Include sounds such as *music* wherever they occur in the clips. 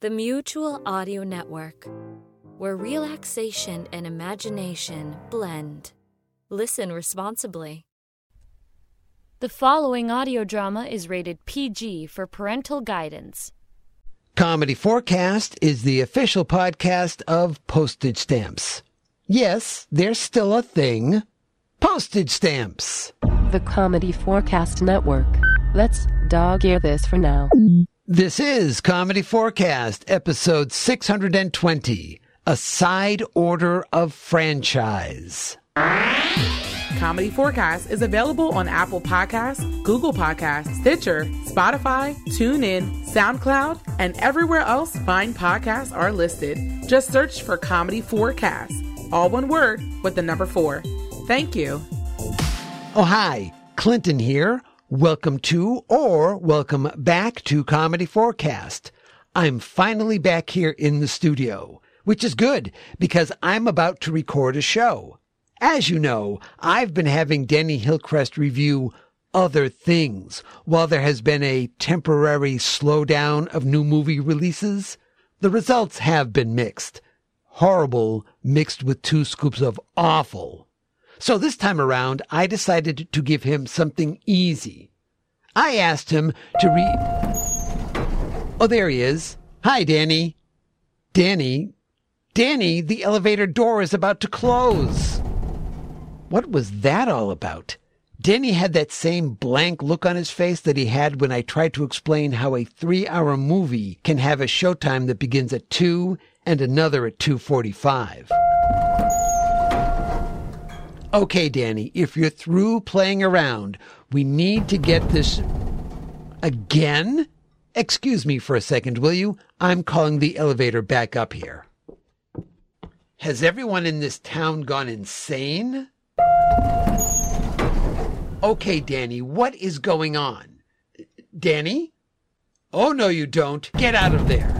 The Mutual Audio Network, where relaxation and imagination blend. Listen responsibly. The following audio drama is rated PG for parental guidance. Comedy4Cast is the official podcast of postage stamps. Yes, they're still a thing. Postage stamps. The Comedy4Cast Network. Let's dog ear this for now. This is Comedy4Cast, episode 620 A Side Order of Franchise. Comedy4Cast is available on Apple Podcasts, Google Podcasts, Stitcher, Spotify, TuneIn, SoundCloud, and everywhere else fine podcasts are listed. Just search for Comedy4Cast, all one word with the number four. Thank you. Oh, hi. Clinton here. Welcome to or welcome back to Comedy4Cast. I'm finally back here in the studio, which is good because I'm about to record a show. As you know, I've been having Denny Hillcrest review other things while there has been a temporary slowdown of new movie releases. The results have been mixed. Horrible mixed with two scoops of awful. So this time around, I decided to give him something easy. I asked him to read. Oh, there he is. Hi, Danny. Danny. Danny, the elevator door is about to close. What was that all about? Danny had that same blank look on his face that he had when I tried to explain how a three-hour movie can have a showtime that begins at 2 and another at 2.45. Okay, Danny, if you're through playing around, we need to get this again. Excuse me for a second, will you? I'm calling the elevator back up here. Has everyone in this town gone insane? Okay, Danny, what is going on? Danny? Oh, no, you don't. Get out of there.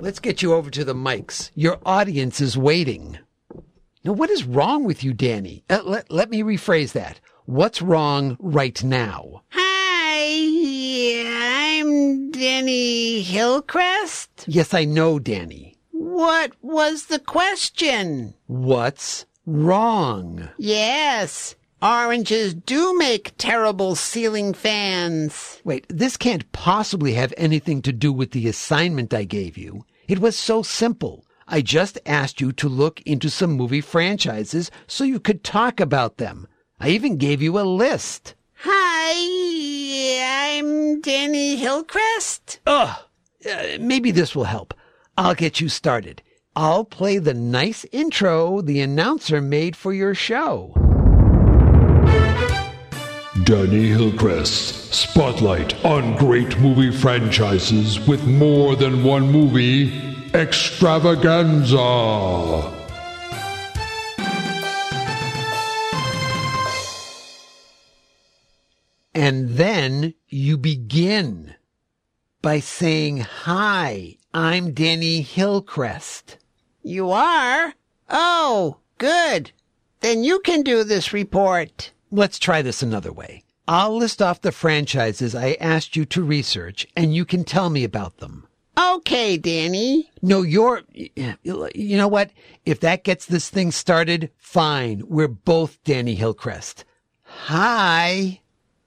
Let's get you over to the mics. Your audience is waiting. Now, what is wrong with you, Danny? Uh, let, let me rephrase that. What's wrong right now? Hi, I'm Danny Hillcrest. Yes, I know, Danny. What was the question? What's wrong? Yes, oranges do make terrible ceiling fans. Wait, this can't possibly have anything to do with the assignment I gave you. It was so simple. I just asked you to look into some movie franchises so you could talk about them. I even gave you a list. Hi, I'm Danny Hillcrest. Ugh, uh, maybe this will help. I'll get you started. I'll play the nice intro the announcer made for your show. Danny Hillcrest, spotlight on great movie franchises with more than one movie extravaganza. And then you begin by saying, Hi, I'm Danny Hillcrest. You are? Oh, good. Then you can do this report. Let's try this another way. I'll list off the franchises I asked you to research, and you can tell me about them. Okay, Danny. No, you're, you know what? If that gets this thing started, fine. We're both Danny Hillcrest. Hi.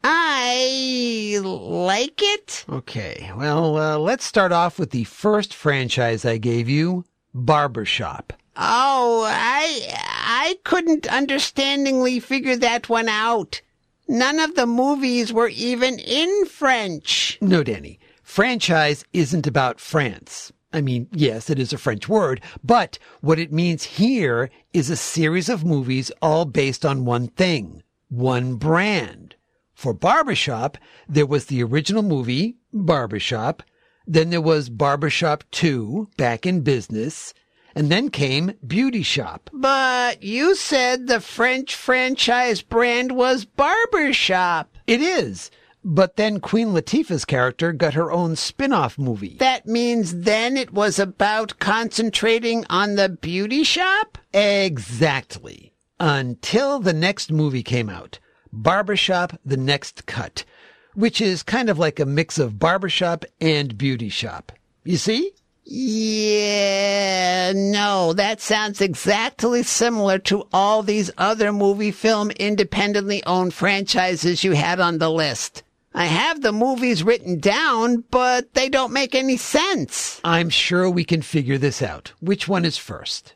I like it. Okay, well, uh, let's start off with the first franchise I gave you, Barbershop. Oh, I, I couldn't understandingly figure that one out. None of the movies were even in French. No, Danny. Franchise isn't about France. I mean, yes, it is a French word, but what it means here is a series of movies all based on one thing, one brand. For Barbershop, there was the original movie, Barbershop, Then there was Barbershop 2, back in business. And then came Beauty Shop. But you said the French franchise brand was Barbershop. It is. But then Queen Latifah's character got her own spin-off movie. That means then it was about concentrating on the beauty shop? Exactly. Until the next movie came out. Barbershop The Next Cut, which is kind of like a mix of barbershop and beauty shop. You see? Yeah, no, that sounds exactly similar to all these other movie film independently owned franchises you had on the list. I have the movies written down, but they don't make any sense. I'm sure we can figure this out. Which one is first?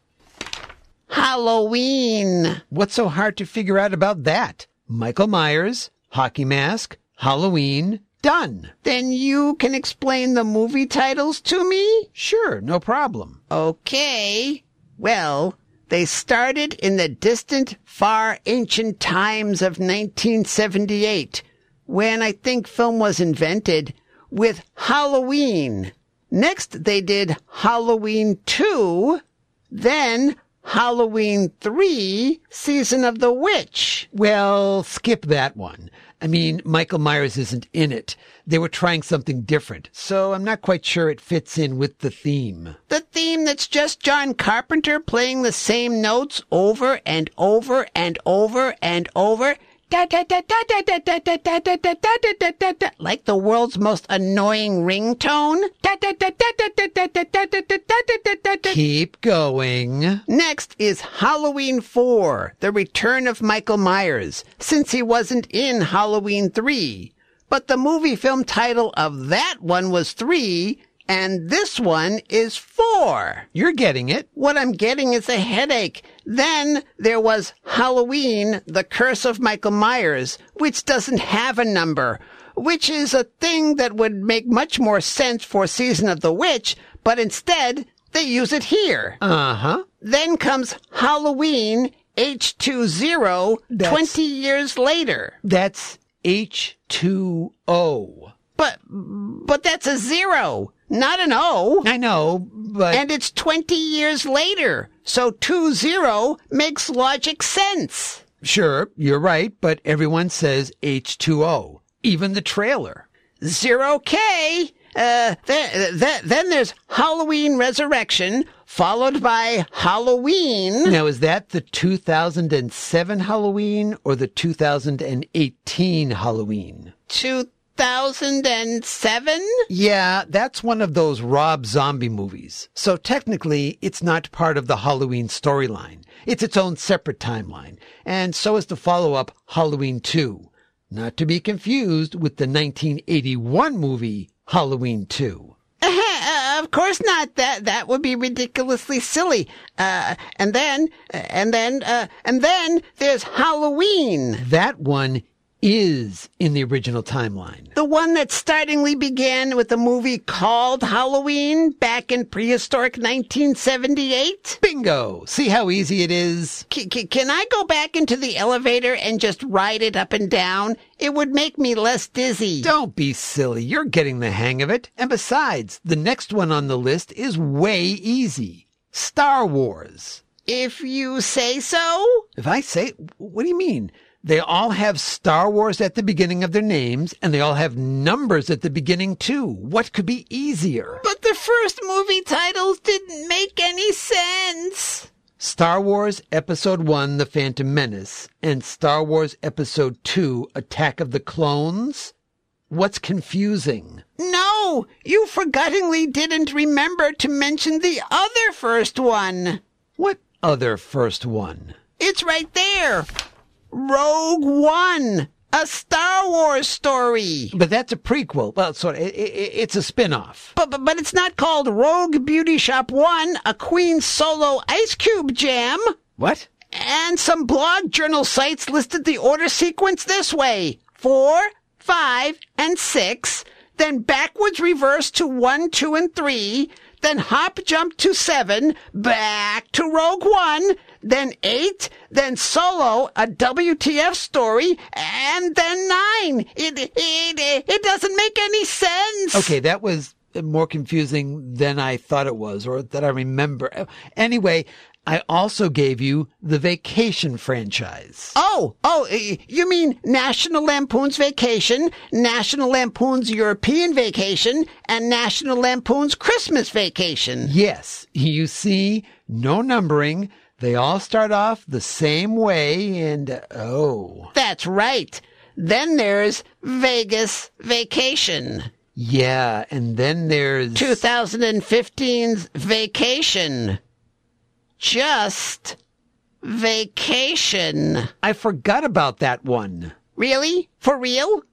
Halloween. What's so hard to figure out about that? Michael Myers, Hockey Mask, Halloween, done. Then you can explain the movie titles to me? Sure, no problem. Okay. Well, they started in the distant, far ancient times of 1978, when I think film was invented, with Halloween. Next, they did Halloween 2, then Halloween 3, Season of the Witch. Well, skip that one. I mean, Michael Myers isn't in it. They were trying something different, so I'm not quite sure it fits in with the theme. The theme that's just John Carpenter playing the same notes over and over and over and over. Like the world's most annoying ringtone. Keep going. Next is Halloween 4, The Return of Michael Myers, since he wasn't in Halloween 3. But the movie film title of that one was 3, and this one is 4. You're getting it. What I'm getting is a headache. Then there was Halloween, The Curse of Michael Myers, which doesn't have a number, which is a thing that would make much more sense for Season of the Witch, but instead they use it here. Uh huh. Then comes Halloween H20 That's- 20 years later. That's H2O. But, but that's a zero, not an O. I know, but And it's 20 years later. So 2-0 makes logic sense. sure, you're right, but everyone says H2O. Even the trailer. Zero K. Uh, then, then, then there's Halloween Resurrection, followed by Halloween. Now, is that the 2007 Halloween or the 2018 Halloween? 2007? Yeah, that's one of those Rob Zombie movies. So technically, it's not part of the Halloween storyline. It's its own separate timeline. And so is the follow-up Halloween 2. Not to be confused with the 1981 movie Halloween 2. Uh, *laughs* of course not. That that would be ridiculously silly. Uh, and then, and then, uh, and then there's Halloween. That one is in the original timeline. The one that startlingly began with a movie called Halloween back in prehistoric 1978? Bingo! See how easy it is? C- c- can I go back into the elevator and just ride it up and down? It would make me less dizzy. Don't be silly. You're getting the hang of it. And besides, the next one on the list is way easy. Star Wars. If you say so? If I say, what do you mean? They all have Star Wars at the beginning of their names, and they all have numbers at the beginning too. What could be easier? But the first movie titles didn't make any sense. Star Wars Episode 1, The Phantom Menace, and Star Wars Episode 2, Attack of the Clones? What's confusing? No, you forgottingly didn't remember to mention the other first one. What other first one? It's right there. Rogue One, a Star Wars story. But that's a prequel. Well, sort of, it, it, it's a spin-off. But, but, but it's not called Rogue Beauty Shop 1, a Queen Solo Ice Cube Jam. What? And some blog journal sites listed the order sequence this way. Four, five, and six, then backwards reverse to one, two, and three, then hop jump to seven, back to Rogue One, then eight, then solo, a WTF story, and then nine. It, it, it, it doesn't make any sense. Okay, that was more confusing than I thought it was or that I remember. Anyway, I also gave you the Vacation franchise. Oh, oh, you mean National Lampoon's Vacation, National Lampoon's European Vacation, and National Lampoon's Christmas Vacation. Yes, you see, no numbering. They all start off the same way, and oh, That's right. Then there's Vegas Vacation. yeah, and then there's 2015's Vacation. Just Vacation. I forgot about that one. Really? For real?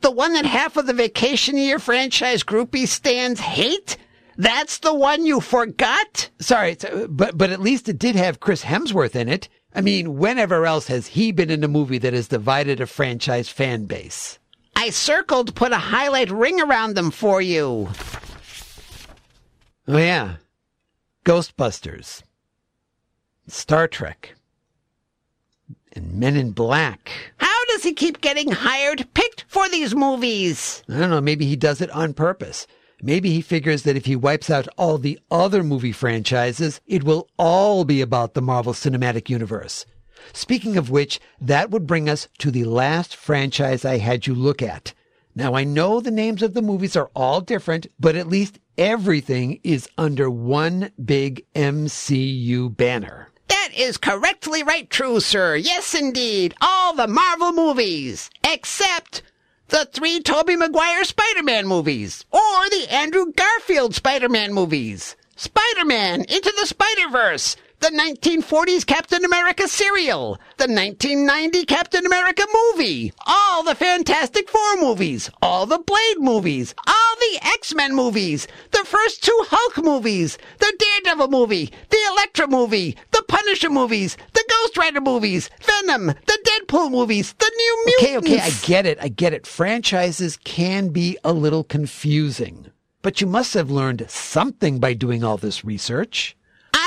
The one that half of the Vacation Year franchise groupie stands hate? That's the one you forgot? Sorry, but but at least it did have Chris Hemsworth in it. I mean, whenever else has he been in a movie that has divided a franchise fan base? I circled, put a highlight ring around them for you. Oh yeah, Ghostbusters, Star Trek, and Men in Black. How does he keep getting hired, picked for these movies? I don't know, maybe he does it on purpose. Maybe he figures that if he wipes out all the other movie franchises, it will all be about the Marvel Cinematic Universe. Speaking of which, that would bring us to the last franchise I had you look at. Now I know the names of the movies are all different, but at least everything is under one big MCU banner. That is correctly right, true, sir. Yes, indeed. All the Marvel movies, except the three Tobey Maguire Spider-Man movies, or the Andrew Garfield Spider-Man movies. Spider-Man Into the Spider-Verse, the 1940s Captain America serial, the 1990 Captain America movie, all the Fantastic Four movies, all the Blade movies, all the X-Men movies, the first two Hulk movies, the Daredevil movie, the Elektra movie, the Punisher movies, the Ghost Rider movies, Venom, the Deadpool movies, the New Mutants. Okay, okay, I get it. I get it. Franchises can be a little confusing. But you must have learned something by doing all this research.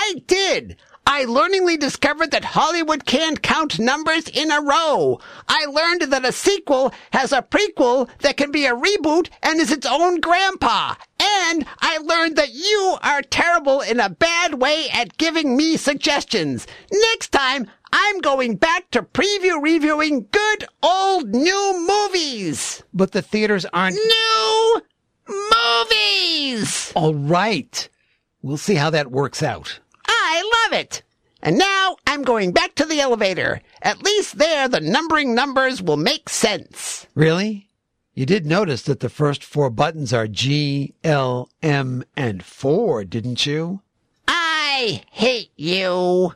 I did. I learningly discovered that Hollywood can't count numbers in a row. I learned that a sequel has a prequel that can be a reboot and is its own grandpa. And I learned that you are terrible in a bad way at giving me suggestions. Next time, I'm going back to preview reviewing good old new movies. But the theaters aren't. New movies! All right. We'll see how that works out. I love it. And now I'm going back to the elevator. At least there the numbering numbers will make sense. Really? You did notice that the first four buttons are G, L, M, and 4, didn't you? I hate you.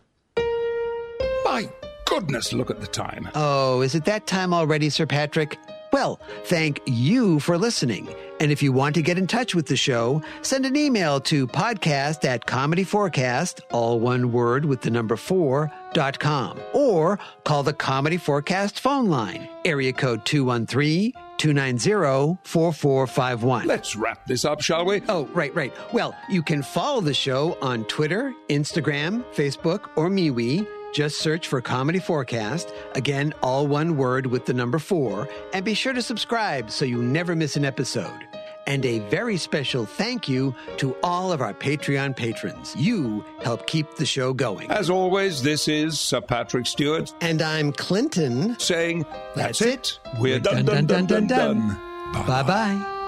My goodness, look at the time. Oh, is it that time already, Sir Patrick? Well, thank you for listening. And if you want to get in touch with the show, send an email to podcast at comedy4cast, all one word with the number four, dot com, or call the Comedy4Cast phone line, area code 213 290 4451. Let's wrap this up, shall we? Oh, right, right. Well, you can follow the show on Twitter, Instagram, Facebook, or MeWe. Just search for Comedy4Cast. Again, all one word with the number four. And be sure to subscribe so you never miss an episode. And a very special thank you to all of our Patreon patrons. You help keep the show going. As always, this is Sir Patrick Stewart And I'm Clinton. saying, That's, That's it. it. We're done, done, done, done, done. Bye bye.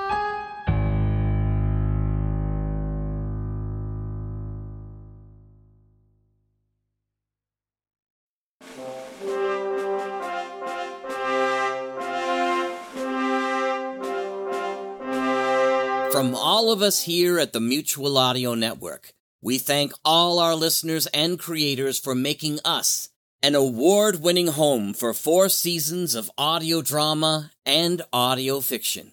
From all of us here at the Mutual Audio Network, we thank all our listeners and creators for making us an award winning home for four seasons of audio drama and audio fiction.